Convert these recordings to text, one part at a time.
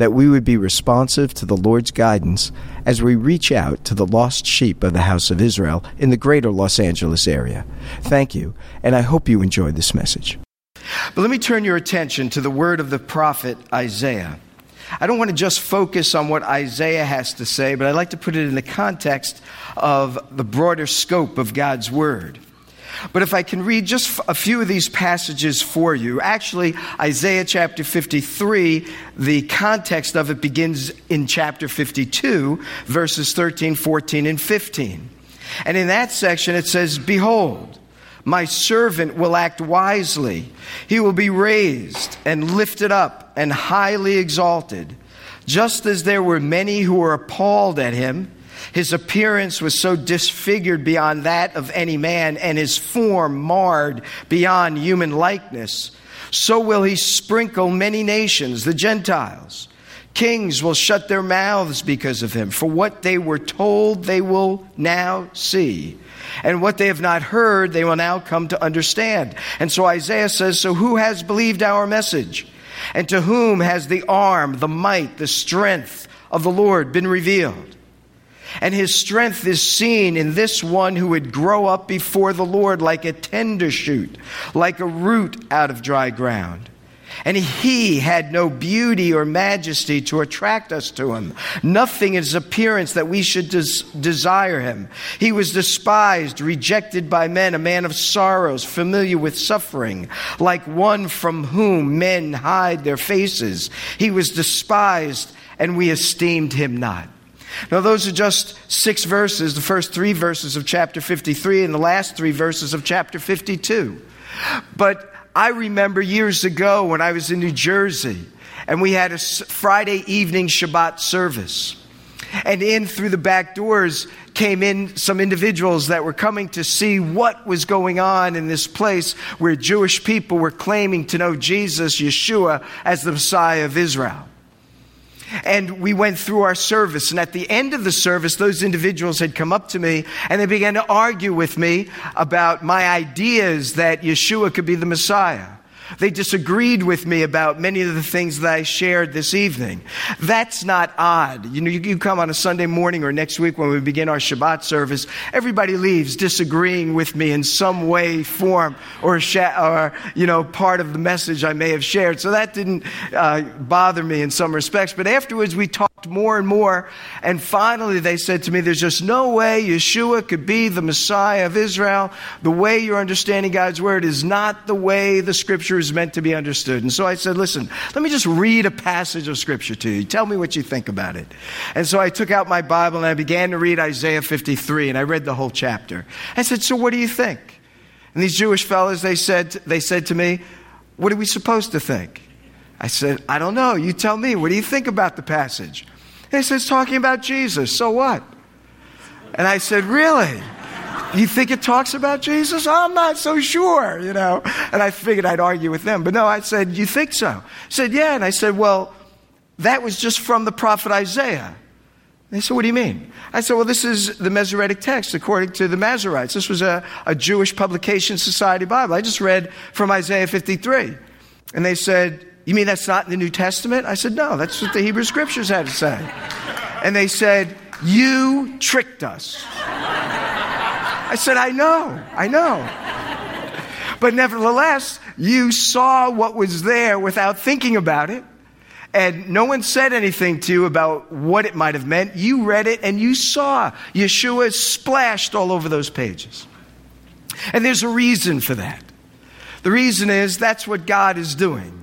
that we would be responsive to the Lord's guidance as we reach out to the lost sheep of the house of Israel in the greater Los Angeles area. Thank you, and I hope you enjoy this message. But let me turn your attention to the word of the prophet Isaiah. I don't want to just focus on what Isaiah has to say, but I'd like to put it in the context of the broader scope of God's word. But if I can read just a few of these passages for you, actually, Isaiah chapter 53, the context of it begins in chapter 52, verses 13, 14, and 15. And in that section, it says, Behold, my servant will act wisely. He will be raised and lifted up and highly exalted. Just as there were many who were appalled at him, his appearance was so disfigured beyond that of any man, and his form marred beyond human likeness. So will he sprinkle many nations, the Gentiles. Kings will shut their mouths because of him, for what they were told they will now see. And what they have not heard, they will now come to understand. And so Isaiah says, So who has believed our message? And to whom has the arm, the might, the strength of the Lord been revealed? And his strength is seen in this one who would grow up before the Lord like a tender shoot, like a root out of dry ground. And he had no beauty or majesty to attract us to him, nothing in his appearance that we should des- desire him. He was despised, rejected by men, a man of sorrows, familiar with suffering, like one from whom men hide their faces. He was despised, and we esteemed him not. Now, those are just six verses, the first three verses of chapter 53 and the last three verses of chapter 52. But I remember years ago when I was in New Jersey and we had a Friday evening Shabbat service. And in through the back doors came in some individuals that were coming to see what was going on in this place where Jewish people were claiming to know Jesus, Yeshua, as the Messiah of Israel. And we went through our service. And at the end of the service, those individuals had come up to me and they began to argue with me about my ideas that Yeshua could be the Messiah. They disagreed with me about many of the things that I shared this evening. That's not odd. You know, you, come on a Sunday morning or next week when we begin our Shabbat service, everybody leaves disagreeing with me in some way, form, or, or you know, part of the message I may have shared. So that didn't uh, bother me in some respects. But afterwards, we talked more and more. And finally, they said to me, There's just no way Yeshua could be the Messiah of Israel. The way you're understanding God's word is not the way the scripture is meant to be understood. And so I said, Listen, let me just read a passage of scripture to you. Tell me what you think about it. And so I took out my Bible and I began to read Isaiah 53, and I read the whole chapter. I said, So what do you think? And these Jewish fellows, they said, they said to me, What are we supposed to think? I said, I don't know. You tell me. What do you think about the passage? They said, It's talking about Jesus. So what? And I said, Really? You think it talks about Jesus? I'm not so sure, you know. And I figured I'd argue with them. But no, I said, You think so? I said, Yeah. And I said, Well, that was just from the prophet Isaiah. They said, What do you mean? I said, Well, this is the Masoretic text according to the Masoretes. This was a, a Jewish Publication Society Bible. I just read from Isaiah 53. And they said, You mean that's not in the New Testament? I said, No, that's what the Hebrew Scriptures had to say. And they said, You tricked us. I said, I know, I know. But nevertheless, you saw what was there without thinking about it. And no one said anything to you about what it might have meant. You read it and you saw Yeshua splashed all over those pages. And there's a reason for that. The reason is that's what God is doing.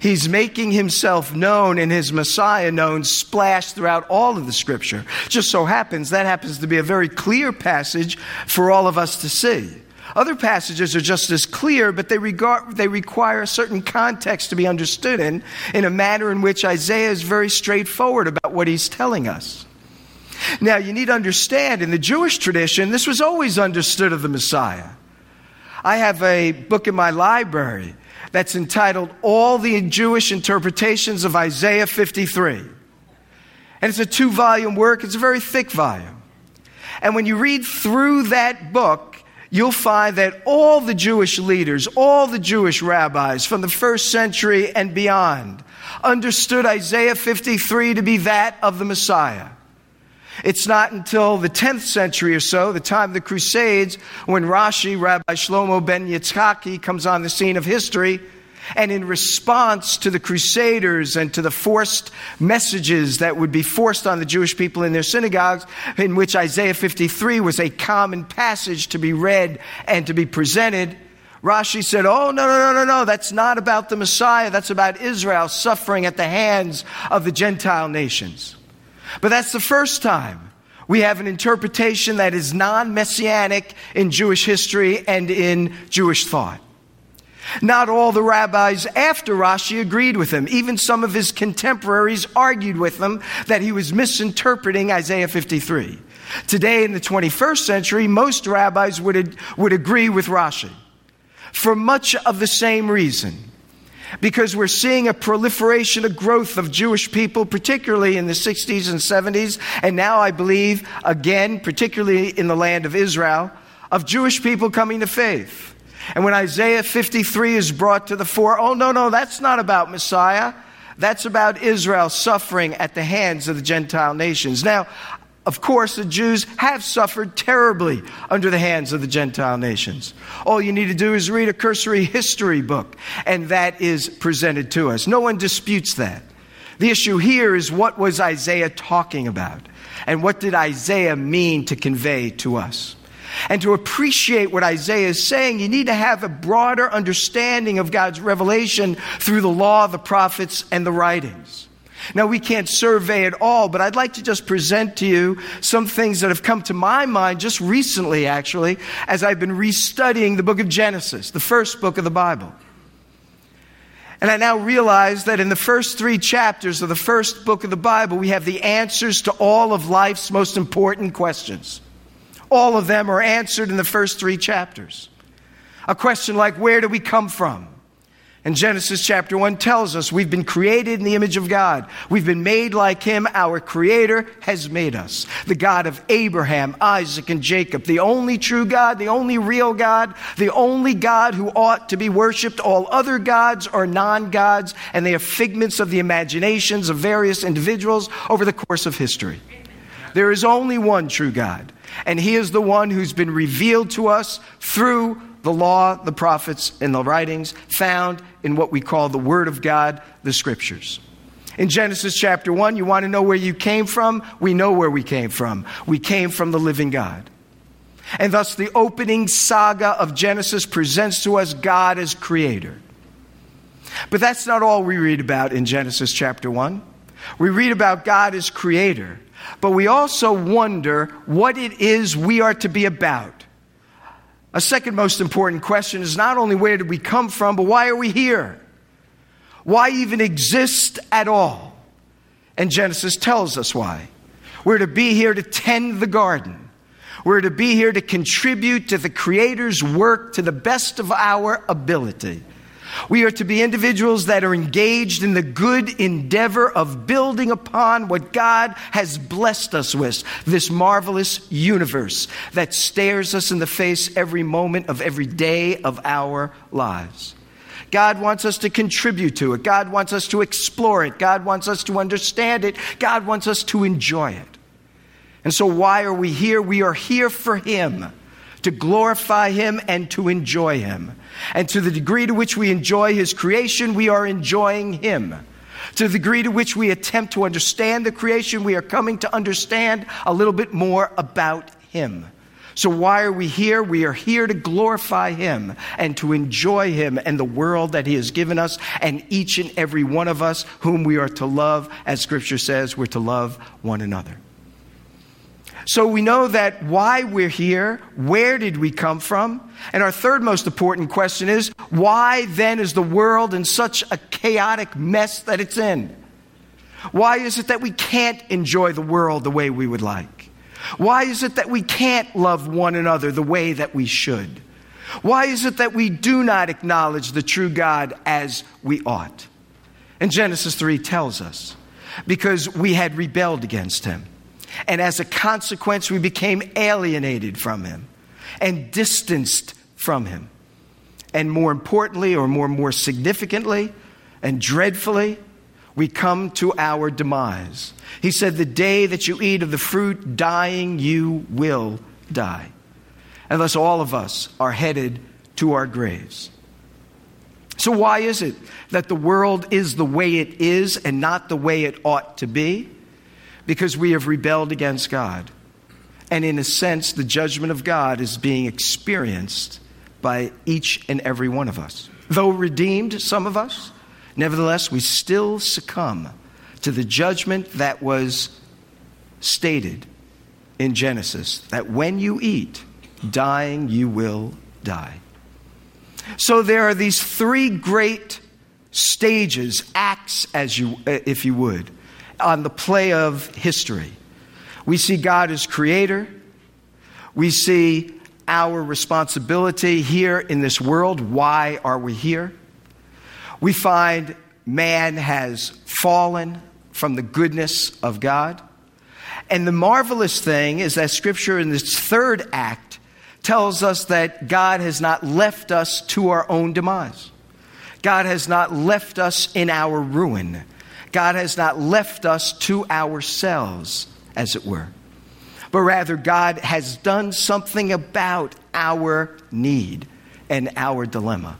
He's making himself known and his Messiah known splashed throughout all of the scripture. Just so happens that happens to be a very clear passage for all of us to see. Other passages are just as clear, but they, regard, they require a certain context to be understood in, in a manner in which Isaiah is very straightforward about what he's telling us. Now, you need to understand, in the Jewish tradition, this was always understood of the Messiah. I have a book in my library that's entitled All the Jewish Interpretations of Isaiah 53. And it's a two volume work, it's a very thick volume. And when you read through that book, you'll find that all the Jewish leaders, all the Jewish rabbis from the first century and beyond understood Isaiah 53 to be that of the Messiah. It's not until the 10th century or so, the time of the Crusades, when Rashi, Rabbi Shlomo ben Yitzhaki, comes on the scene of history. And in response to the Crusaders and to the forced messages that would be forced on the Jewish people in their synagogues, in which Isaiah 53 was a common passage to be read and to be presented, Rashi said, Oh, no, no, no, no, no, that's not about the Messiah. That's about Israel suffering at the hands of the Gentile nations. But that's the first time we have an interpretation that is non messianic in Jewish history and in Jewish thought. Not all the rabbis after Rashi agreed with him. Even some of his contemporaries argued with him that he was misinterpreting Isaiah 53. Today, in the 21st century, most rabbis would, would agree with Rashi for much of the same reason because we're seeing a proliferation, a growth of Jewish people, particularly in the 60s and 70s, and now I believe, again, particularly in the land of Israel, of Jewish people coming to faith. And when Isaiah 53 is brought to the fore, oh, no, no, that's not about Messiah. That's about Israel suffering at the hands of the Gentile nations. Now, of course, the Jews have suffered terribly under the hands of the Gentile nations. All you need to do is read a cursory history book, and that is presented to us. No one disputes that. The issue here is what was Isaiah talking about? And what did Isaiah mean to convey to us? And to appreciate what Isaiah is saying, you need to have a broader understanding of God's revelation through the law, the prophets, and the writings. Now, we can't survey it all, but I'd like to just present to you some things that have come to my mind just recently, actually, as I've been restudying the book of Genesis, the first book of the Bible. And I now realize that in the first three chapters of the first book of the Bible, we have the answers to all of life's most important questions. All of them are answered in the first three chapters. A question like, Where do we come from? And Genesis chapter 1 tells us we've been created in the image of God. We've been made like Him. Our Creator has made us. The God of Abraham, Isaac, and Jacob. The only true God, the only real God, the only God who ought to be worshiped. All other gods are non gods, and they are figments of the imaginations of various individuals over the course of history. There is only one true God, and He is the one who's been revealed to us through the law, the prophets, and the writings found in what we call the Word of God, the Scriptures. In Genesis chapter 1, you want to know where you came from? We know where we came from. We came from the living God. And thus, the opening saga of Genesis presents to us God as creator. But that's not all we read about in Genesis chapter 1. We read about God as creator, but we also wonder what it is we are to be about. A second most important question is not only where did we come from, but why are we here? Why even exist at all? And Genesis tells us why. We're to be here to tend the garden. We're to be here to contribute to the Creator's work to the best of our ability. We are to be individuals that are engaged in the good endeavor of building upon what God has blessed us with, this marvelous universe that stares us in the face every moment of every day of our lives. God wants us to contribute to it. God wants us to explore it. God wants us to understand it. God wants us to enjoy it. And so, why are we here? We are here for Him to glorify Him and to enjoy Him. And to the degree to which we enjoy His creation, we are enjoying Him. To the degree to which we attempt to understand the creation, we are coming to understand a little bit more about Him. So, why are we here? We are here to glorify Him and to enjoy Him and the world that He has given us, and each and every one of us whom we are to love. As Scripture says, we're to love one another. So, we know that why we're here, where did we come from? And our third most important question is why then is the world in such a chaotic mess that it's in? Why is it that we can't enjoy the world the way we would like? Why is it that we can't love one another the way that we should? Why is it that we do not acknowledge the true God as we ought? And Genesis 3 tells us because we had rebelled against him. And as a consequence, we became alienated from him and distanced from him. And more importantly, or more, more significantly and dreadfully, we come to our demise. He said, The day that you eat of the fruit, dying, you will die. And thus, all of us are headed to our graves. So, why is it that the world is the way it is and not the way it ought to be? Because we have rebelled against God. And in a sense, the judgment of God is being experienced by each and every one of us. Though redeemed, some of us, Nevertheless, we still succumb to the judgment that was stated in Genesis that when you eat, dying, you will die. So there are these three great stages, acts, as you, if you would, on the play of history. We see God as creator. We see our responsibility here in this world. Why are we here? we find man has fallen from the goodness of God. And the marvelous thing is that Scripture in this third act tells us that God has not left us to our own demise. God has not left us in our ruin. God has not left us to ourselves, as it were. But rather, God has done something about our need and our dilemma.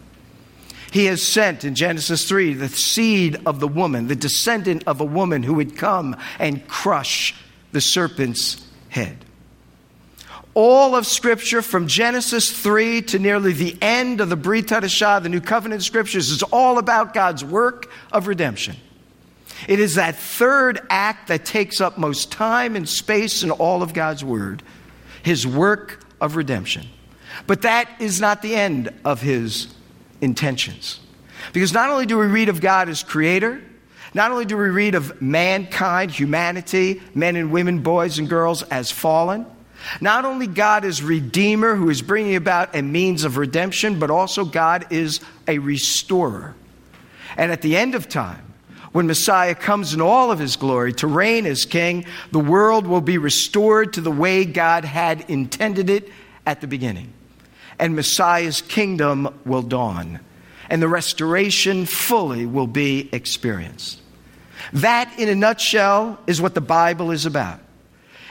He has sent in Genesis 3 the seed of the woman, the descendant of a woman who would come and crush the serpent's head. All of Scripture from Genesis 3 to nearly the end of the Brit Hadashah, the New Covenant Scriptures, is all about God's work of redemption. It is that third act that takes up most time and space in all of God's Word, His work of redemption. But that is not the end of His intentions. Because not only do we read of God as creator, not only do we read of mankind, humanity, men and women, boys and girls as fallen, not only God is redeemer who is bringing about a means of redemption, but also God is a restorer. And at the end of time, when Messiah comes in all of his glory to reign as king, the world will be restored to the way God had intended it at the beginning and Messiah's kingdom will dawn, and the restoration fully will be experienced. That, in a nutshell, is what the Bible is about.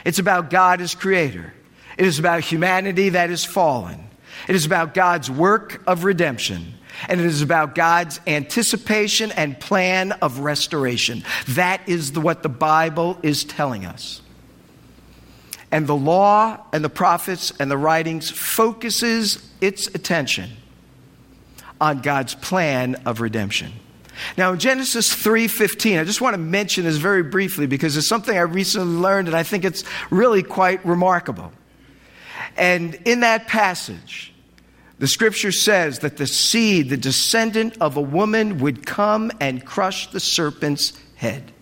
It's about God as creator, it is about humanity that is fallen, it is about God's work of redemption. And it is about God's anticipation and plan of restoration. That is the, what the Bible is telling us and the law and the prophets and the writings focuses its attention on God's plan of redemption. Now in Genesis 3:15, I just want to mention this very briefly because it's something I recently learned and I think it's really quite remarkable. And in that passage, the scripture says that the seed, the descendant of a woman would come and crush the serpent's head.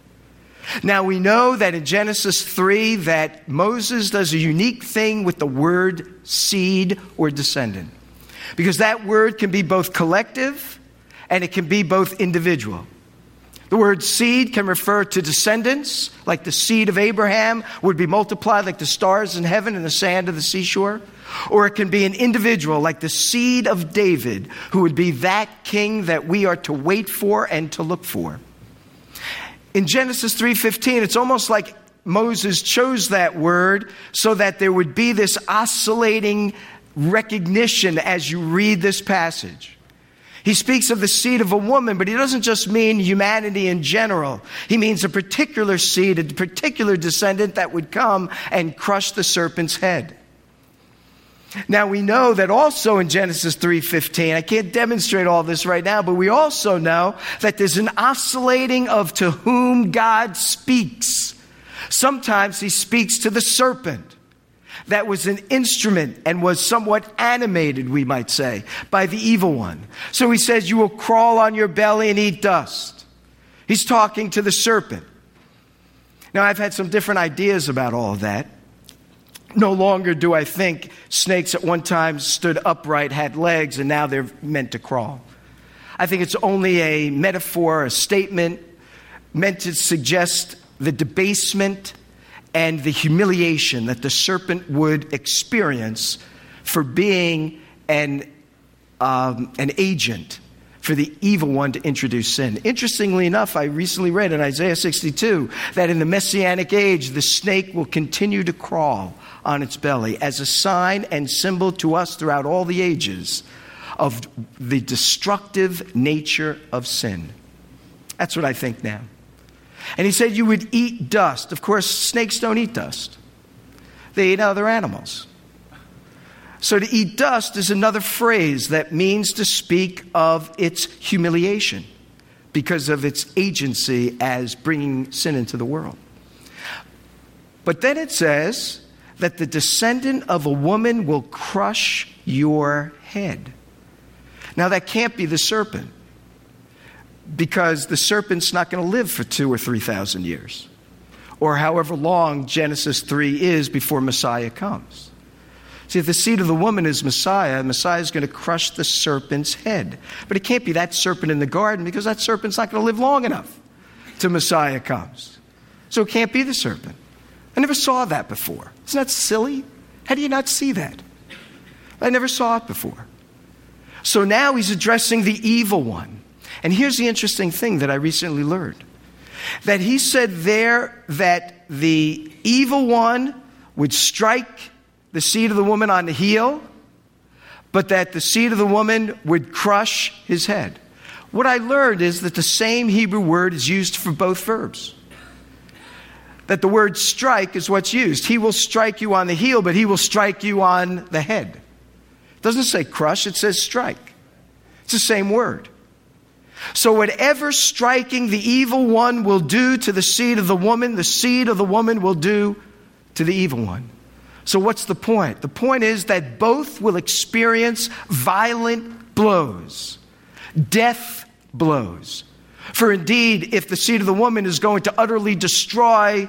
Now we know that in Genesis 3 that Moses does a unique thing with the word seed or descendant. Because that word can be both collective and it can be both individual. The word seed can refer to descendants, like the seed of Abraham would be multiplied like the stars in heaven and the sand of the seashore. Or it can be an individual, like the seed of David, who would be that king that we are to wait for and to look for in Genesis 3:15, it's almost like Moses chose that word so that there would be this oscillating recognition as you read this passage. He speaks of the seed of a woman, but he doesn't just mean humanity in general. He means a particular seed, a particular descendant that would come and crush the serpent's head. Now we know that also in Genesis 3:15. I can't demonstrate all this right now, but we also know that there's an oscillating of to whom God speaks. Sometimes he speaks to the serpent. That was an instrument and was somewhat animated, we might say, by the evil one. So he says, You will crawl on your belly and eat dust. He's talking to the serpent. Now, I've had some different ideas about all that. No longer do I think snakes at one time stood upright, had legs, and now they're meant to crawl. I think it's only a metaphor, a statement meant to suggest the debasement and the humiliation that the serpent would experience for being an, um, an agent for the evil one to introduce sin. Interestingly enough, I recently read in Isaiah 62 that in the messianic age, the snake will continue to crawl on its belly as a sign and symbol to us throughout all the ages of the destructive nature of sin. That's what I think now. And he said you would eat dust. Of course, snakes don't eat dust, they eat other animals. So to eat dust is another phrase that means to speak of its humiliation because of its agency as bringing sin into the world. But then it says that the descendant of a woman will crush your head. Now, that can't be the serpent because the serpent's not going to live for two or three thousand years, or however long Genesis 3 is before Messiah comes. See, if the seed of the woman is Messiah, Messiah is going to crush the serpent's head. But it can't be that serpent in the garden because that serpent's not going to live long enough till Messiah comes. So it can't be the serpent. I never saw that before. Isn't that silly? How do you not see that? I never saw it before. So now he's addressing the evil one. And here's the interesting thing that I recently learned that he said there that the evil one would strike the seed of the woman on the heel, but that the seed of the woman would crush his head. What I learned is that the same Hebrew word is used for both verbs. That the word strike is what's used. He will strike you on the heel, but he will strike you on the head. It doesn't say crush, it says strike. It's the same word. So, whatever striking the evil one will do to the seed of the woman, the seed of the woman will do to the evil one. So, what's the point? The point is that both will experience violent blows, death blows. For indeed, if the seed of the woman is going to utterly destroy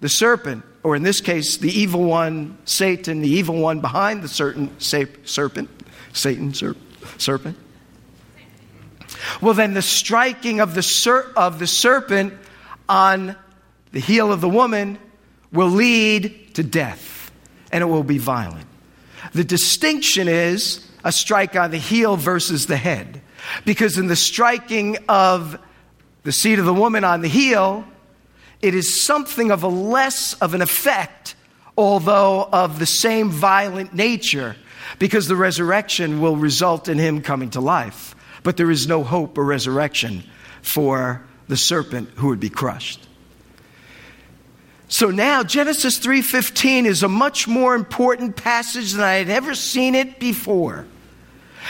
the serpent, or in this case, the evil one, Satan, the evil one behind the certain serpent, Satan, serpent, well, then the striking of the, ser- of the serpent on the heel of the woman will lead to death, and it will be violent. The distinction is a strike on the heel versus the head. Because in the striking of the seed of the woman on the heel, it is something of a less of an effect, although of the same violent nature, because the resurrection will result in him coming to life but there is no hope or resurrection for the serpent who would be crushed. So now Genesis 3:15 is a much more important passage than I had ever seen it before.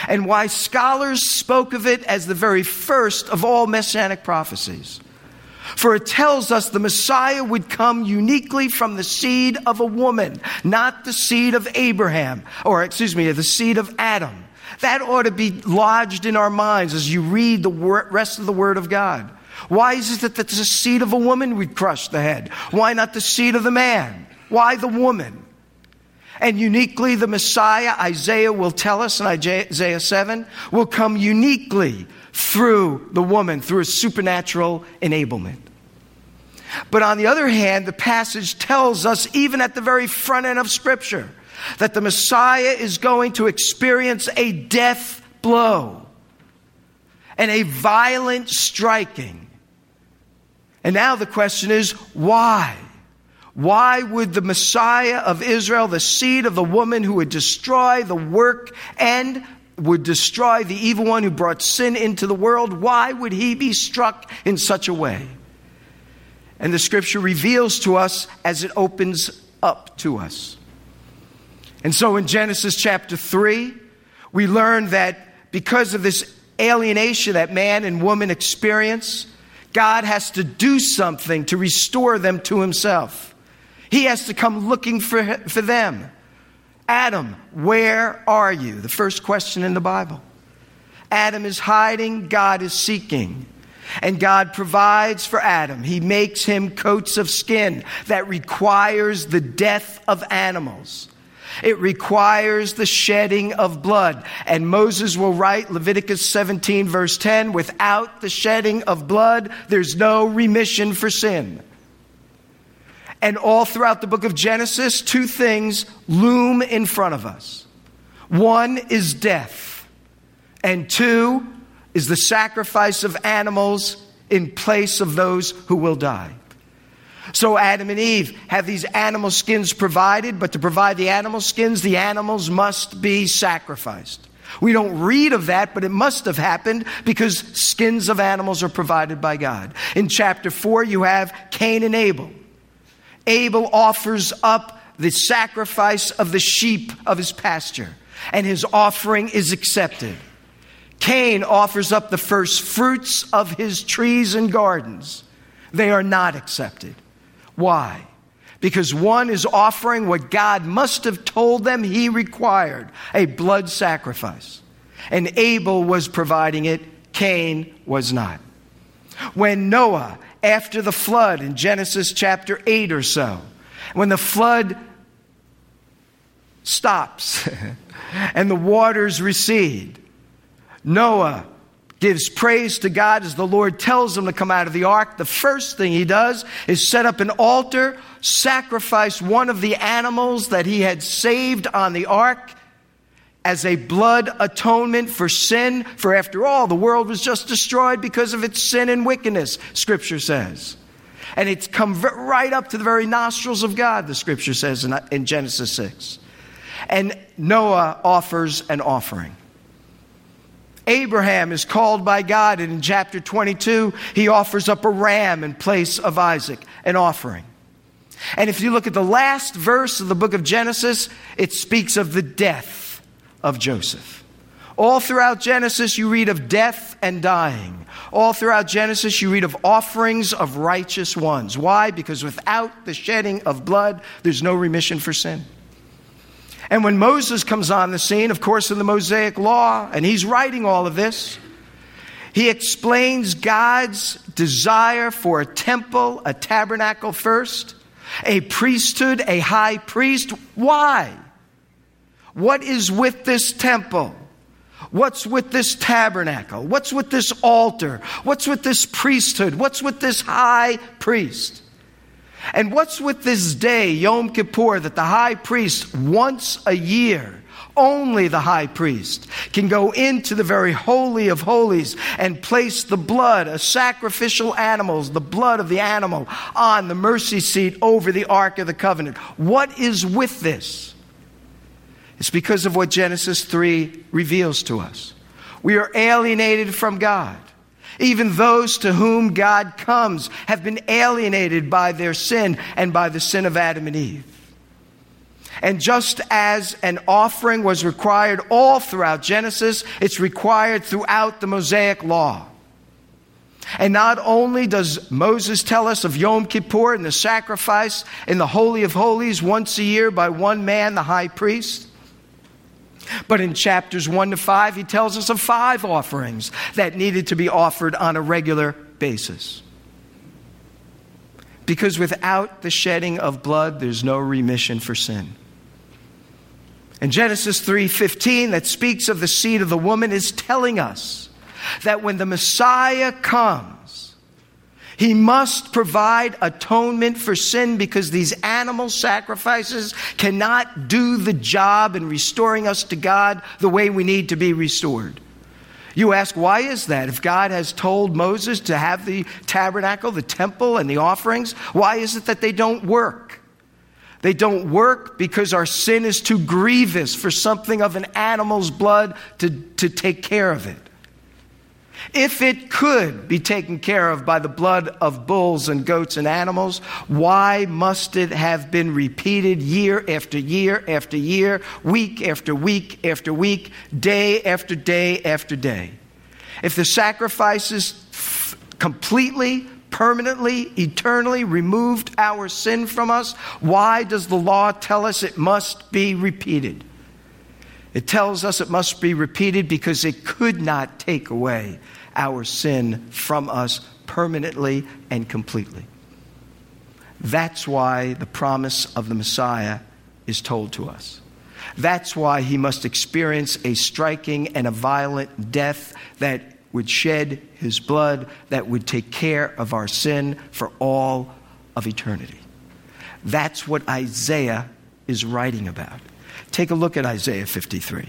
And why scholars spoke of it as the very first of all messianic prophecies. For it tells us the Messiah would come uniquely from the seed of a woman, not the seed of Abraham, or excuse me, the seed of Adam. That ought to be lodged in our minds as you read the rest of the Word of God. Why is it that the seed of a woman would crush the head? Why not the seed of the man? Why the woman? And uniquely, the Messiah, Isaiah will tell us in Isaiah 7, will come uniquely through the woman, through a supernatural enablement. But on the other hand, the passage tells us, even at the very front end of Scripture, that the Messiah is going to experience a death blow and a violent striking. And now the question is why? Why would the Messiah of Israel, the seed of the woman who would destroy the work and would destroy the evil one who brought sin into the world, why would he be struck in such a way? And the scripture reveals to us as it opens up to us. And so in Genesis chapter 3, we learn that because of this alienation that man and woman experience, God has to do something to restore them to himself. He has to come looking for, for them. Adam, where are you? The first question in the Bible. Adam is hiding, God is seeking. And God provides for Adam. He makes him coats of skin that requires the death of animals. It requires the shedding of blood. And Moses will write Leviticus 17, verse 10 without the shedding of blood, there's no remission for sin. And all throughout the book of Genesis, two things loom in front of us one is death, and two is the sacrifice of animals in place of those who will die. So Adam and Eve have these animal skins provided, but to provide the animal skins, the animals must be sacrificed. We don't read of that, but it must have happened because skins of animals are provided by God. In chapter 4, you have Cain and Abel. Abel offers up the sacrifice of the sheep of his pasture, and his offering is accepted. Cain offers up the first fruits of his trees and gardens. They are not accepted. Why? Because one is offering what God must have told them he required a blood sacrifice. And Abel was providing it, Cain was not. When Noah after the flood in Genesis chapter 8 or so. When the flood stops and the waters recede, Noah gives praise to God as the Lord tells him to come out of the ark. The first thing he does is set up an altar, sacrifice one of the animals that he had saved on the ark, as a blood atonement for sin, for after all, the world was just destroyed because of its sin and wickedness, Scripture says. And it's come right up to the very nostrils of God, the Scripture says in, Genesis 6. And Noah offers an offering. Abraham is called by God, and in chapter 22, he offers up a ram in place of Isaac, an offering. And if you look at the last verse of the book of Genesis, it speaks of the death of Joseph. All throughout Genesis, you read of death and dying. All throughout Genesis, you read of offerings of righteous ones. Why? Because without the shedding of blood, there's no remission for sin. And when Moses comes on the scene, of course, in the Mosaic Law, and he's writing all of this, he explains God's desire for a temple, a tabernacle first, a priesthood, a high priest. Why? What is with this temple? What's with this tabernacle? What's with this altar? What's with this priesthood? What's with this high priest? And what's with this day, Yom Kippur, that the high priest once a year, only the high priest, can go into the very holy of holies and place the blood of sacrificial animals, the blood of the animal, on the mercy seat over the Ark of the Covenant? What is with this? It's because of what Genesis 3 reveals to us. We are alienated from God. Even those to whom God comes have been alienated by their sin and by the sin of Adam and Eve. And just as an offering was required all throughout Genesis, it's required throughout the Mosaic Law. And not only does Moses tell us of Yom Kippur and the sacrifice in the Holy of Holies once a year by one man, the high priest, but in chapters 1 to 5, he tells us of five offerings that needed to be offered on a regular basis. Because without the shedding of blood, there's no remission for sin. And Genesis 3:15 that speaks of the seed of the woman is telling us that when the Messiah comes he must provide atonement for sin because these animal sacrifices cannot do the job in restoring us to God the way we need to be restored. You ask, why is that? If God has told Moses to have the tabernacle, the temple, and the offerings, why is it that they don't work? They don't work because our sin is too grievous for something of an animal's blood to, to take care of it. If it could be taken care of by the blood of bulls and goats and animals, why must it have been repeated year after year after year, week after week after week, day after day after day? If the sacrifices completely, permanently, eternally removed our sin from us, why does the law tell us it must be repeated? It tells us it must be repeated because it could not take away our sin from us permanently and completely. That's why the promise of the Messiah is told to us. That's why he must experience a striking and a violent death that would shed his blood, that would take care of our sin for all of eternity. That's what Isaiah is writing about. Take a look at Isaiah 53.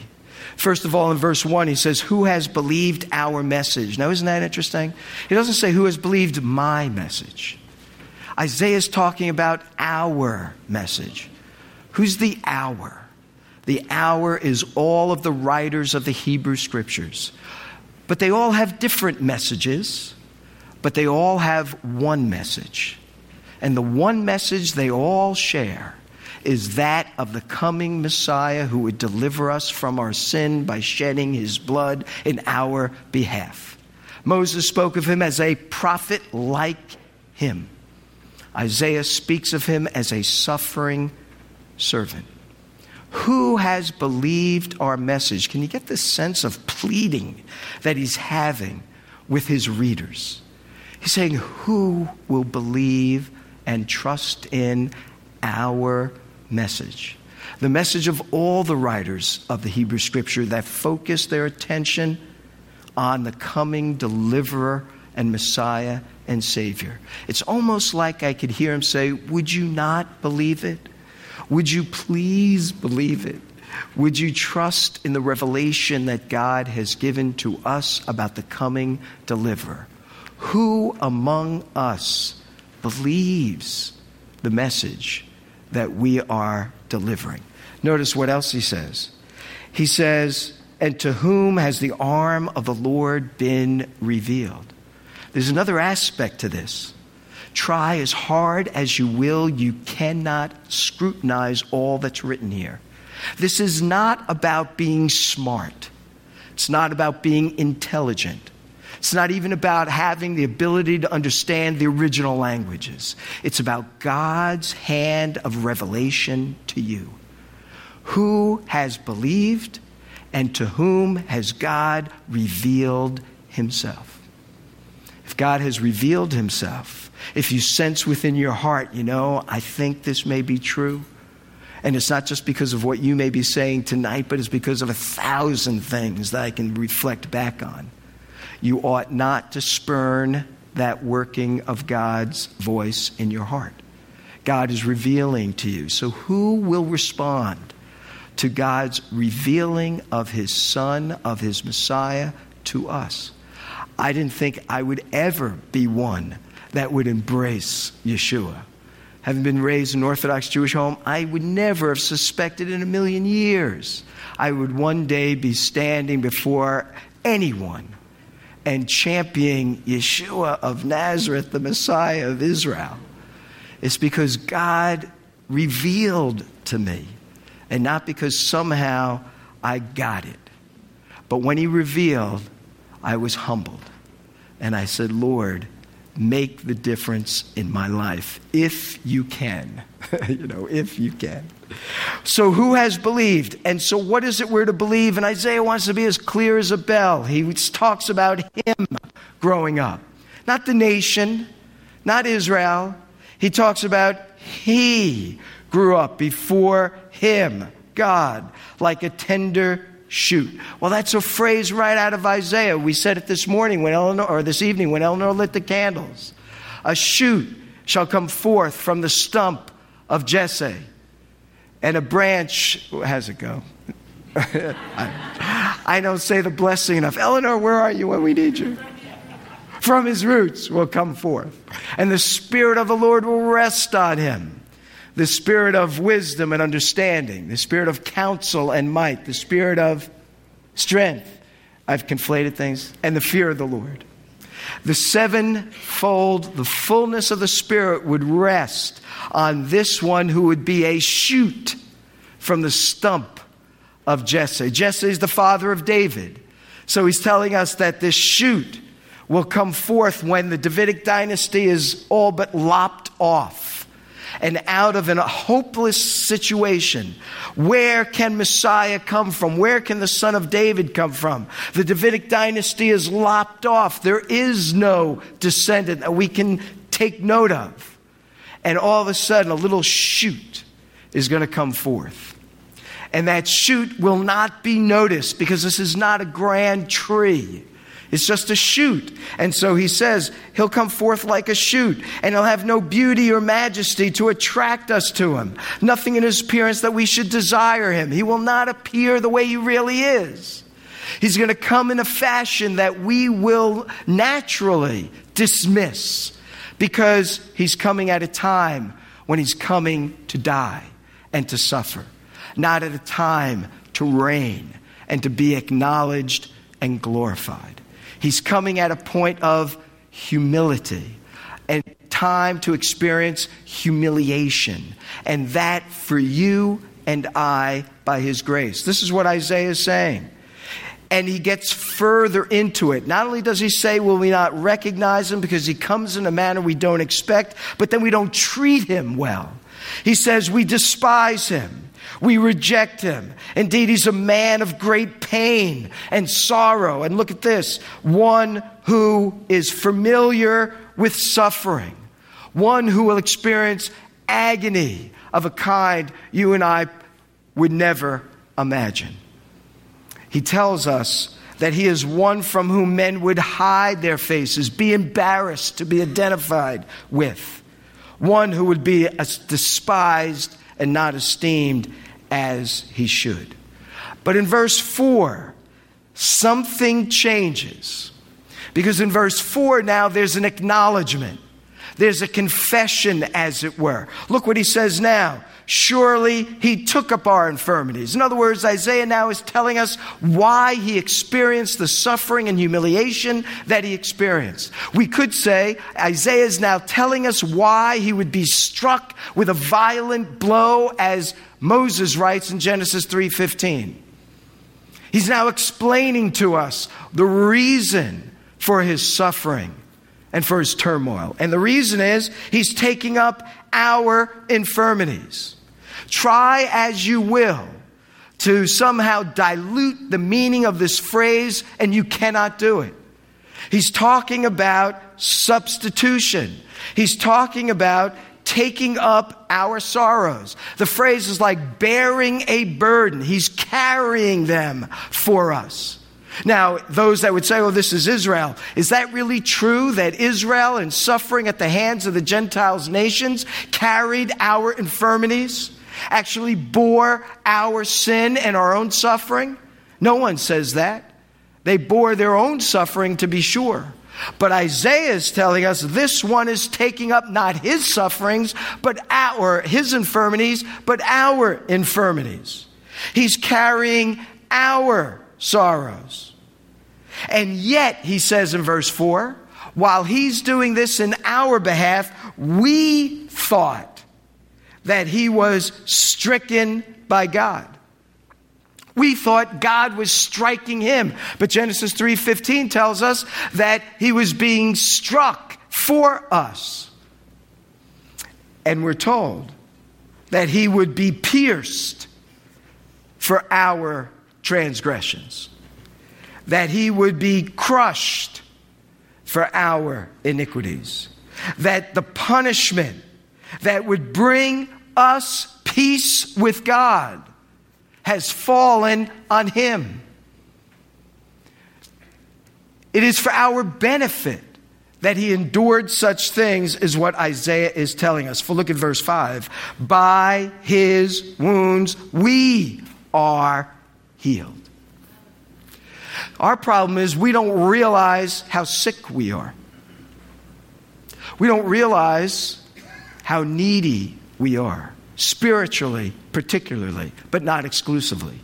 First of all, in verse 1, he says, Who has believed our message? Now, isn't that interesting? He doesn't say, Who has believed my message? Isaiah is talking about our message. Who's the our? The our is all of the writers of the Hebrew scriptures. But they all have different messages, but they all have one message. And the one message they all share is that of the coming Messiah who would deliver us from our sin by shedding his blood in our behalf. Moses spoke of him as a prophet like him. Isaiah speaks of him as a suffering servant. Who has believed our message? Can you get the sense of pleading that he's having with his readers? He's saying, Who will believe and trust in our message. The message of all the writers of the Hebrew Scripture that focus their attention on the coming deliverer and Messiah and Savior. It's almost like I could hear him say, Would you not believe it? Would you please believe it? Would you trust in the revelation that God has given to us about the coming deliverer? Who among us believes the message that we are delivering. Notice what else he says. He says, And to whom has the arm of the Lord been revealed? There's another aspect to this. Try as hard as you will, you cannot scrutinize all that's written here. This is not about being smart. It's not about being intelligent. It's not even about having the ability to understand the original languages. It's about God's hand of revelation to you. Who has believed and to whom has God revealed himself? If God has revealed himself, if you sense within your heart, you know, I think this may be true. And it's not just because of what you may be saying tonight, but it's because of a thousand things that I can reflect back on you ought not to spurn that working of God's voice in your heart. God is revealing to you. So, who will respond to God's revealing of His Son, of His Messiah to us? I didn't think I would ever be one that would embrace Yeshua. Having been raised in an Orthodox Jewish home, I would never have suspected in a million years I would one day be standing before anyone and championing Yeshua of Nazareth, the Messiah of Israel. It's because God revealed to me, and not because somehow I got it. But when He revealed, I was humbled. And I said, Lord, make the difference in my life if you can. you know, if you can. So, who has believed? And so, what is it we're to believe? And Isaiah wants to be as clear as a bell. He talks about him growing up, not the nation, not Israel. He talks about he grew up before him, God, like a tender shoot. Well, that's a phrase right out of Isaiah. We said it this morning when Eleanor, or this evening when Eleanor lit the candles. A shoot shall come forth from the stump of Jesse, and a branch, how's it go? I, I don't say the blessing enough. Eleanor, where are you when we need you? From his roots will come forth, and the Spirit of the Lord will rest on him the spirit of wisdom and understanding, the spirit of counsel and might, the spirit of strength I've conflated things, and the fear of the Lord. The sevenfold, the fullness of the Spirit would rest on this one who would be a shoot from the stump of Jesse. Jesse is the father of David. So he's telling us that this shoot will come forth when the Davidic dynasty is all but lopped off and out of a hopeless situation. Where can Messiah come from? Where can the son of David come from? The Davidic dynasty is lopped off. There is no descendant that we can take note of. And all of a sudden, a little shoot is going to come forth. And that shoot will not be noticed because this is not a grand tree. It's just a shoot. And so he says, He'll come forth like a shoot, and he'll have no beauty or majesty to attract us to him. Nothing in his appearance that we should desire him. He will not appear the way he really is. He's going to come in a fashion that we will naturally dismiss because he's coming at a time when he's coming to die and to suffer, not at a time to reign and to be acknowledged and glorified. He's coming at a point of humility and time to experience humiliation. And that for you and I by His grace. This is what Isaiah is saying. And he gets further into it. Not only does he say, Will we not recognize him because he comes in a manner we don't expect, but then we don't treat him well. He says, We despise him. We reject him. Indeed, he's a man of great pain and sorrow. And look at this one who is familiar with suffering, one who will experience agony of a kind you and I would never imagine. He tells us that he is one from whom men would hide their faces, be embarrassed to be identified with, one who would be despised and not esteemed as he should. But in verse 4, something changes. Because in verse 4 now there's an acknowledgement. There's a confession, as it were. Look what he says now. Surely he took up our infirmities. In other words, Isaiah now is telling us why he experienced the suffering and humiliation that he experienced. We could say Isaiah is now telling us why he would be struck with a violent blow as Moses writes in Genesis 3:15. He's now explaining to us the reason for his suffering and for his turmoil. And the reason is he's taking up our infirmities. Try as you will to somehow dilute the meaning of this phrase, and you cannot do it. He's talking about substitution. He's talking about taking up our sorrows. The phrase is like bearing a burden. He's carrying them for us. Now, those that would say, oh, this is Israel, is that really true that Israel, in suffering at the hands of the Gentiles' nations, carried our infirmities, actually bore our sin and our own suffering? No one says that. They bore their own suffering, to be sure. But Isaiah is telling us this one is taking up not his sufferings, but our, his infirmities, but our infirmities. He's carrying our sorrows. And yet, he says in verse 4, while he's doing this in our behalf, we thought that he was stricken by God. We thought God was striking him. But Genesis 3:15 tells us that he was being struck for us. And we're told that he would be pierced for our transgressions. That he would be crushed for our iniquities. That the punishment that would bring us peace with God has fallen on him. It is for our benefit that he endured such things, is what Isaiah is telling us. For look at verse 5. By his wounds we are healed. Our problem is we don't realize how sick we are. We don't realize how needy we are spiritually, particularly, but not exclusively.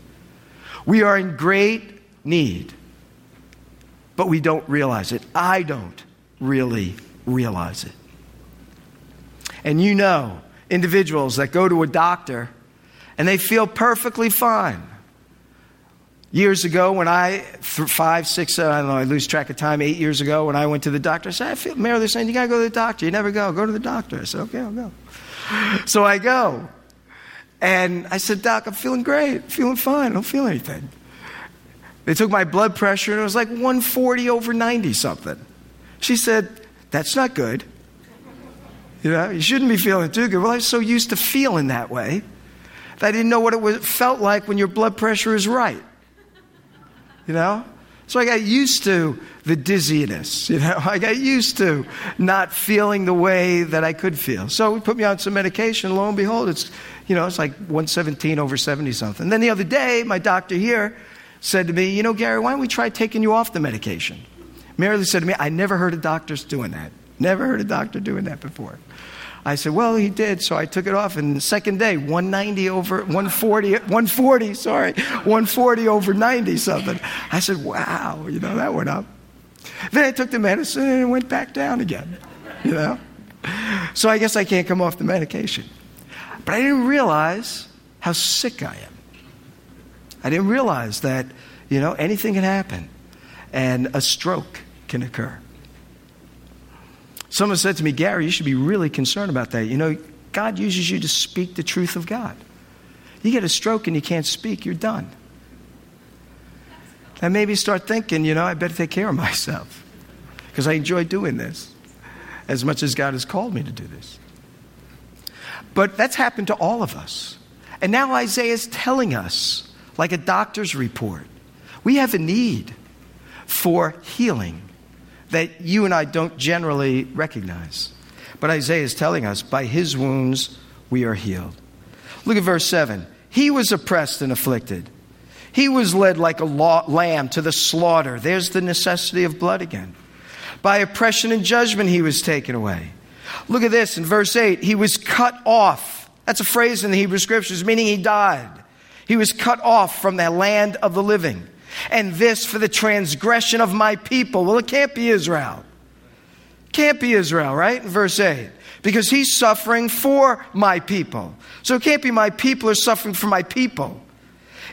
We are in great need but we don't realize it. I don't really realize it. And you know individuals that go to a doctor and they feel perfectly fine. Years ago, when I, five, six, I don't know, I lose track of time, eight years ago, when I went to the doctor, I said, I feel, Mary, they're saying, you gotta go to the doctor. You never go. Go to the doctor. I said, okay, I'll go. So I go. And I said, Doc, I'm feeling great, feeling fine, I don't feel anything. They took my blood pressure and it was like 140 over 90 something. She said, That's not good. You know, you shouldn't be feeling too good. Well, I was so used to feeling that way that I didn't know what it was, felt like when your blood pressure is right. You know? So I got used to the dizziness. You know, I got used to not feeling the way that I could feel. So we put me on some medication. Lo and behold, it's you know it's like 117 over 70 something. Then the other day, my doctor here said to me, you know, Gary, why don't we try taking you off the medication? Mary Lou said to me, I never heard of doctors doing that. Never heard a doctor doing that before. I said, well, he did, so I took it off. And the second day, 190 over 140, 140, sorry, 140 over 90 something. I said, wow, you know, that went up. Then I took the medicine and it went back down again, you know. So I guess I can't come off the medication. But I didn't realize how sick I am. I didn't realize that, you know, anything can happen and a stroke can occur. Someone said to me, Gary, you should be really concerned about that. You know, God uses you to speak the truth of God. You get a stroke and you can't speak, you're done. And maybe start thinking, you know, I better take care of myself because I enjoy doing this as much as God has called me to do this. But that's happened to all of us. And now Isaiah is telling us, like a doctor's report, we have a need for healing that you and I don't generally recognize. But Isaiah is telling us, by his wounds we are healed. Look at verse 7. He was oppressed and afflicted. He was led like a lamb to the slaughter. There's the necessity of blood again. By oppression and judgment he was taken away. Look at this in verse 8. He was cut off. That's a phrase in the Hebrew scriptures, meaning he died. He was cut off from the land of the living and this for the transgression of my people. Well, it can't be Israel. Can't be Israel, right? In Verse 8. Because he's suffering for my people. So it can't be my people are suffering for my people.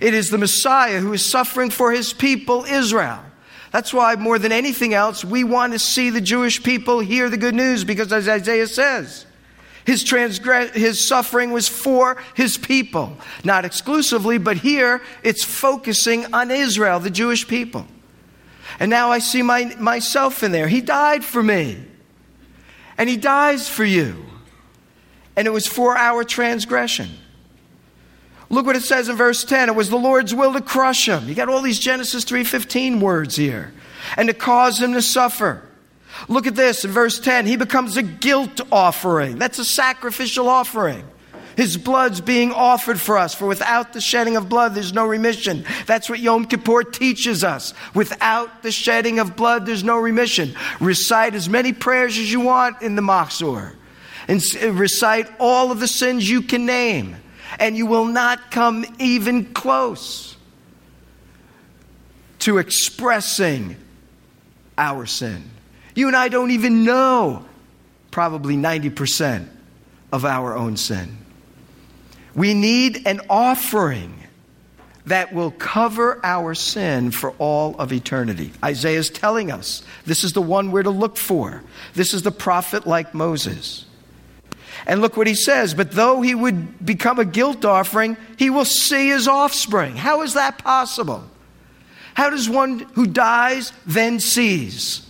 It is the Messiah who is suffering for his people, Israel. That's why, more than anything else, we want to see the Jewish people hear the good news because, as Isaiah says, his, transgress- his suffering was for his people. Not exclusively, but here it's focusing on Israel, the Jewish people. And now I see my, myself in there. He died for me. And he dies for you. And it was for our transgression. Look what it says in verse 10. It was the Lord's will to crush him. You got all these Genesis 3:15 words here. And to cause him to suffer. Look at this in verse 10. He becomes a guilt offering. That's a sacrificial offering. His blood's being offered for us, for without the shedding of blood, there's no remission. That's what Yom Kippur teaches us. Without the shedding of blood, there's no remission. Recite as many prayers as you want in the Machzor, and uh, recite all of the sins you can name, and you will not come even close to expressing our sin. You and I don't even know probably 90% of our own sin. We need an offering that will cover our sin for all of eternity. Isaiah is telling us this is the one we're to look for. This is the prophet like Moses. And look what he says. But though he would become a guilt offering, he will see his offspring. How is that possible? How does one who dies then sees?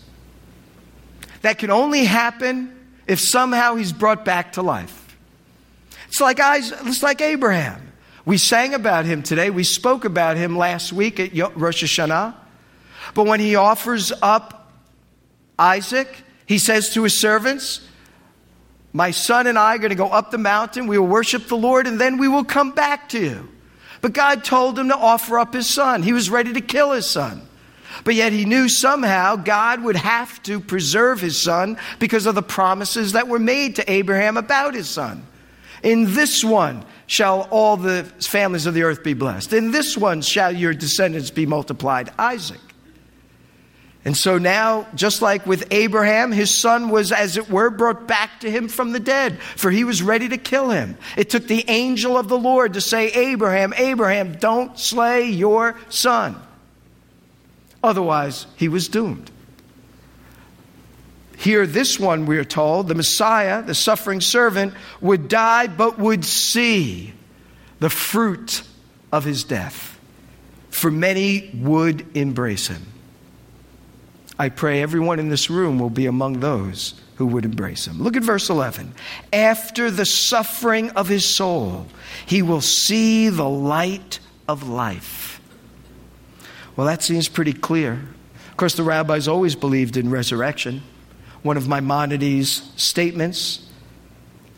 That can only happen if somehow he's brought back to life. It's like, it's like Abraham. We sang about him today. We spoke about him last week at Rosh Hashanah. But when he offers up Isaac, he says to his servants, My son and I are going to go up the mountain. We will worship the Lord, and then we will come back to you. But God told him to offer up his son. He was ready to kill his son. But yet he knew somehow God would have to preserve his son because of the promises that were made to Abraham about his son. In this one shall all the families of the earth be blessed. In this one shall your descendants be multiplied, Isaac. And so now, just like with Abraham, his son was, as it were, brought back to him from the dead, for he was ready to kill him. It took the angel of the Lord to say, Abraham, Abraham, don't slay your son. Otherwise, he was doomed. Here, this one, we are told, the Messiah, the suffering servant, would die but would see the fruit of his death. For many would embrace him. I pray everyone in this room will be among those who would embrace him. Look at verse 11. After the suffering of his soul, he will see the light of life. Well, that seems pretty clear. Of course, the rabbis always believed in resurrection. One of Maimonides' statements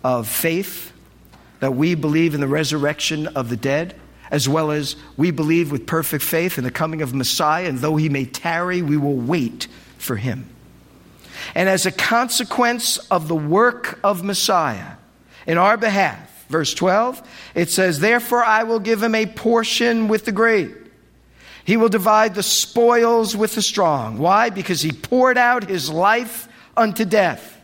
of faith that we believe in the resurrection of the dead as well as we believe with perfect faith in the coming of Messiah, and though he may tarry, we will wait for him. And as a consequence of the work of Messiah in our behalf, verse 12, it says, Therefore I will give him a portion with the great. He will divide the spoils with the strong. Why? Because he poured out his life unto death.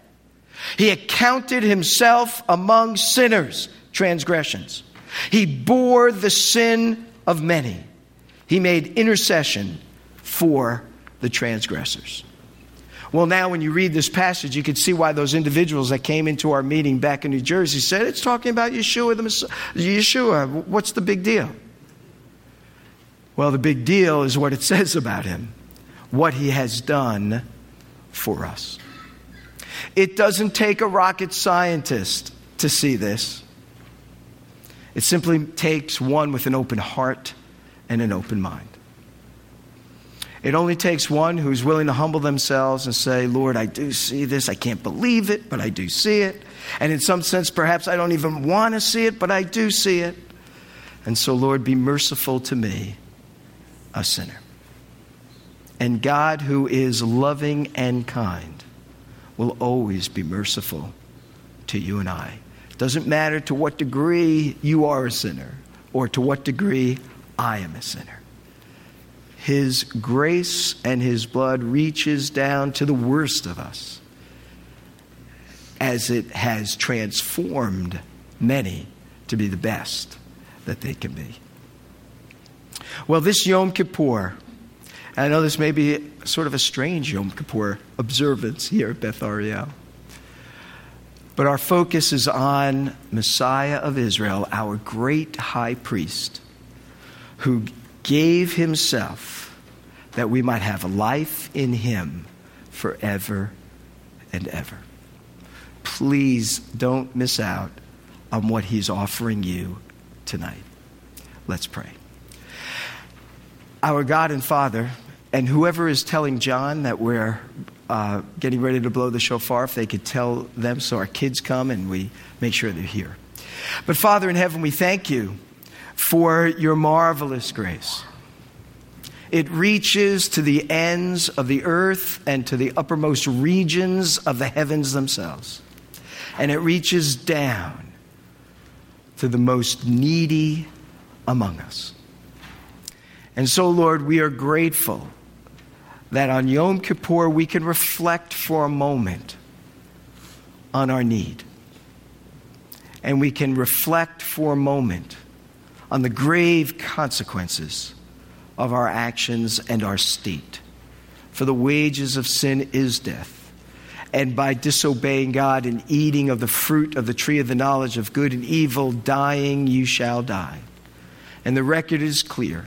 He accounted himself among sinners, transgressions. He bore the sin of many. He made intercession for the transgressors. Well, now when you read this passage, you can see why those individuals that came into our meeting back in New Jersey said it's talking about Yeshua, the Messiah. Yeshua. What's the big deal? Well, the big deal is what it says about him, what he has done for us. It doesn't take a rocket scientist to see this. It simply takes one with an open heart and an open mind. It only takes one who's willing to humble themselves and say, Lord, I do see this. I can't believe it, but I do see it. And in some sense, perhaps I don't even want to see it, but I do see it. And so, Lord, be merciful to me, a sinner. And God, who is loving and kind, will always be merciful to you and I. Doesn't matter to what degree you are a sinner or to what degree I am a sinner. His grace and His blood reaches down to the worst of us as it has transformed many to be the best that they can be. Well, this Yom Kippur, I know this may be sort of a strange Yom Kippur observance here at Beth Ariel. But our focus is on Messiah of Israel, our great high priest, who gave himself that we might have life in him forever and ever. Please don't miss out on what he's offering you tonight. Let's pray. Our God and Father, and whoever is telling John that we're uh, getting ready to blow the shofar, if they could tell them so our kids come and we make sure they're here. But Father in heaven, we thank you for your marvelous grace. It reaches to the ends of the earth and to the uppermost regions of the heavens themselves. And it reaches down to the most needy among us. And so, Lord, we are grateful that on Yom Kippur we can reflect for a moment on our need. And we can reflect for a moment on the grave consequences of our actions and our state. For the wages of sin is death. And by disobeying God and eating of the fruit of the tree of the knowledge of good and evil, dying you shall die. And the record is clear.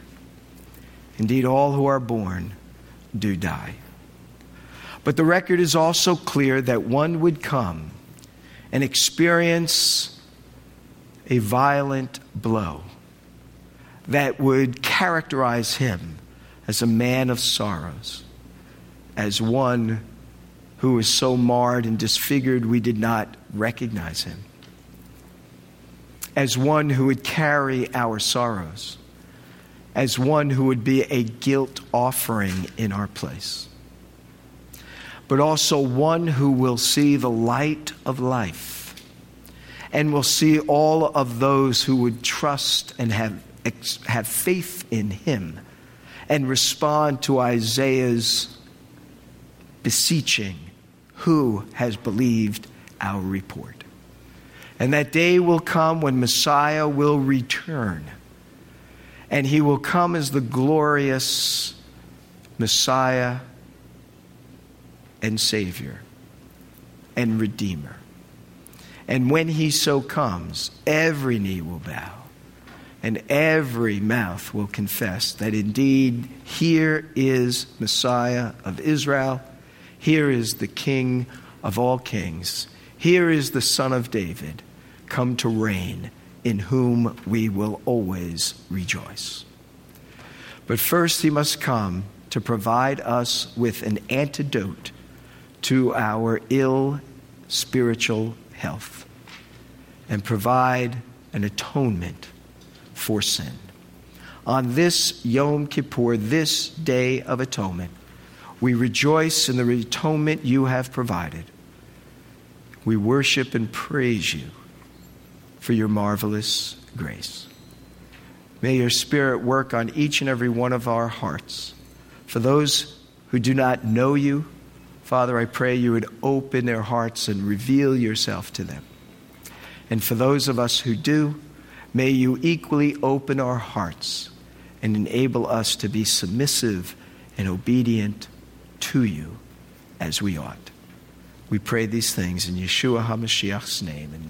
Indeed, all who are born do die. But the record is also clear that one would come and experience a violent blow that would characterize him as a man of sorrows, as one who was so marred and disfigured we did not recognize him, as one who would carry our sorrows as one who would be a guilt offering in our place, but also one who will see the light of life and will see all of those who would trust and have, have faith in him and respond to Isaiah's beseeching, Who has believed our report? And that day will come when Messiah will return. And he will come as the glorious Messiah and Savior and Redeemer. And when he so comes, every knee will bow and every mouth will confess that indeed here is Messiah of Israel, here is the King of all kings, here is the Son of David, come to reign, in whom we will always rejoice. But first, he must come to provide us with an antidote to our ill spiritual health and provide an atonement for sin. On this Yom Kippur, this day of atonement, we rejoice in the atonement you have provided. We worship and praise you for your marvelous grace. May your Spirit work on each and every one of our hearts. For those who do not know you, Father, I pray you would open their hearts and reveal yourself to them. And for those of us who do, may you equally open our hearts and enable us to be submissive and obedient to you as we ought. We pray these things in Yeshua HaMashiach's name, in